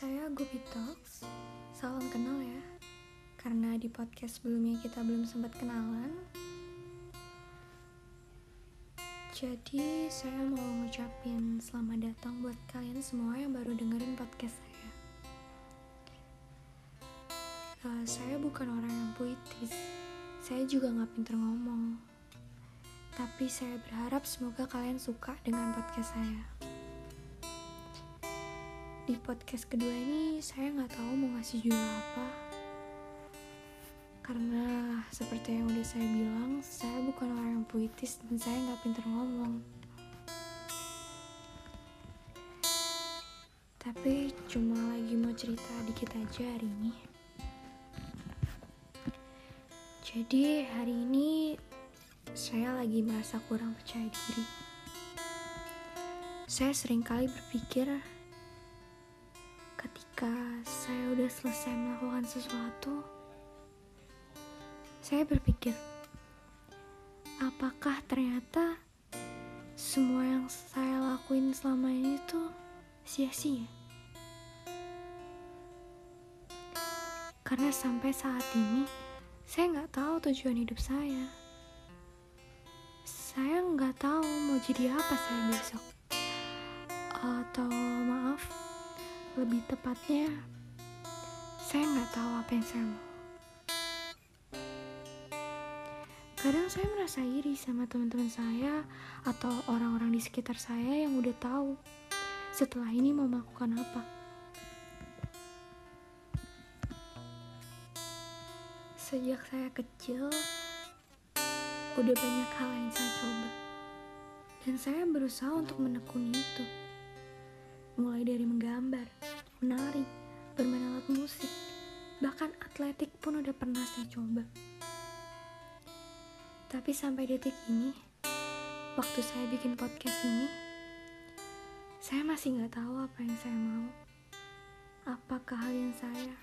saya Gopi Talks. Salam kenal ya. Karena di podcast sebelumnya kita belum sempat kenalan. Jadi saya mau ngucapin selamat datang buat kalian semua yang baru dengerin podcast saya. Uh, saya bukan orang yang puitis. Saya juga nggak pinter ngomong. Tapi saya berharap semoga kalian suka dengan podcast saya di podcast kedua ini saya nggak tahu mau ngasih judul apa. Karena seperti yang udah saya bilang saya bukan orang yang puitis dan saya nggak pinter ngomong. Tapi cuma lagi mau cerita dikit aja hari ini. Jadi hari ini saya lagi merasa kurang percaya diri. Saya sering kali berpikir ketika saya udah selesai melakukan sesuatu, saya berpikir, apakah ternyata semua yang saya lakuin selama ini tuh sia-sia? Karena sampai saat ini, saya nggak tahu tujuan hidup saya. Saya nggak tahu mau jadi apa saya besok. Atau maaf, lebih tepatnya, saya nggak tahu apa yang saya mau. Kadang saya merasa iri sama teman-teman saya atau orang-orang di sekitar saya yang udah tahu setelah ini mau melakukan apa. Sejak saya kecil, udah banyak hal yang saya coba. Dan saya berusaha untuk menekuni itu mulai dari menggambar, menari, bermain alat musik, bahkan atletik pun udah pernah saya coba. Tapi sampai detik ini, waktu saya bikin podcast ini, saya masih nggak tahu apa yang saya mau. Apa keahlian saya?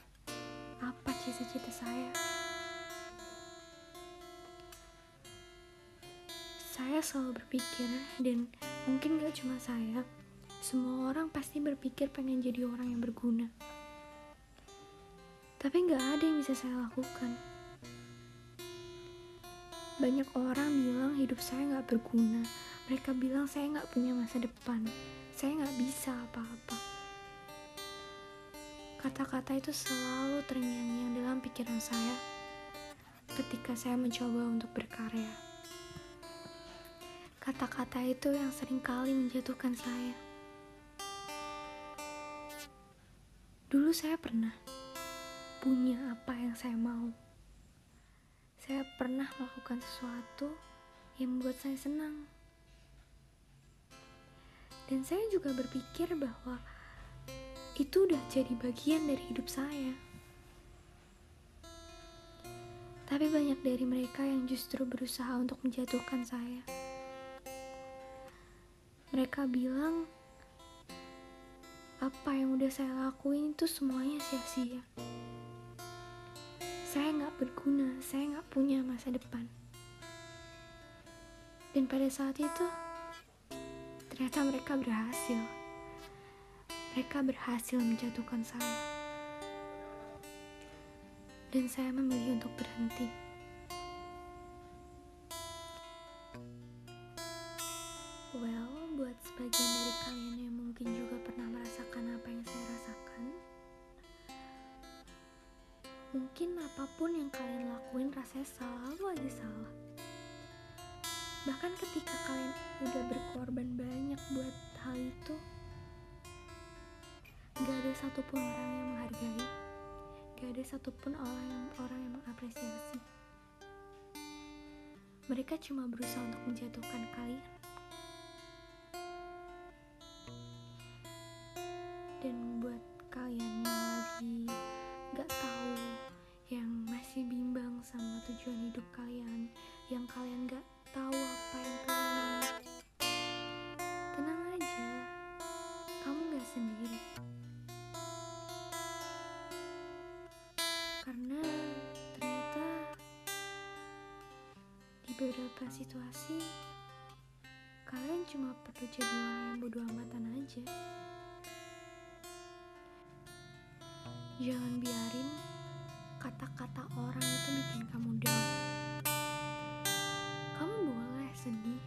Apa cita-cita saya? Saya selalu berpikir dan mungkin gak cuma saya, semua orang pasti berpikir pengen jadi orang yang berguna. Tapi nggak ada yang bisa saya lakukan. Banyak orang bilang hidup saya nggak berguna. Mereka bilang saya nggak punya masa depan. Saya nggak bisa apa-apa. Kata-kata itu selalu terngiang-ngiang dalam pikiran saya ketika saya mencoba untuk berkarya. Kata-kata itu yang sering kali menjatuhkan saya. Dulu saya pernah punya apa yang saya mau. Saya pernah melakukan sesuatu yang membuat saya senang. Dan saya juga berpikir bahwa itu udah jadi bagian dari hidup saya. Tapi banyak dari mereka yang justru berusaha untuk menjatuhkan saya. Mereka bilang apa yang udah saya lakuin itu semuanya sia-sia. Saya nggak berguna, saya nggak punya masa depan. Dan pada saat itu, ternyata mereka berhasil. Mereka berhasil menjatuhkan saya. Dan saya memilih untuk berhenti. Well, buat sebagian mungkin apa pun yang kalian lakuin rasanya selalu aja salah. Bahkan ketika kalian udah berkorban banyak buat hal itu, gak ada satupun orang yang menghargai, gak ada satupun orang yang orang yang mengapresiasi. Mereka cuma berusaha untuk menjatuhkan kalian kalian yang kalian gak tahu apa yang kalian tenang aja. Kamu gak sendiri. Karena ternyata di beberapa situasi kalian cuma perlu jadi orang yang bodoh amatan aja. Jangan biarin kata-kata orang itu bikin kamu down. Sedih,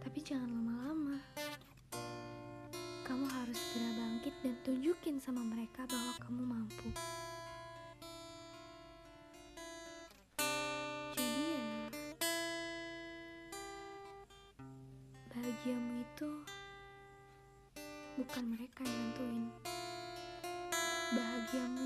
tapi jangan lama-lama. Kamu harus segera bangkit dan tunjukin sama mereka bahwa kamu mampu. Jadi ya, bahagiamu itu bukan mereka yang nentuin. Bahagiamu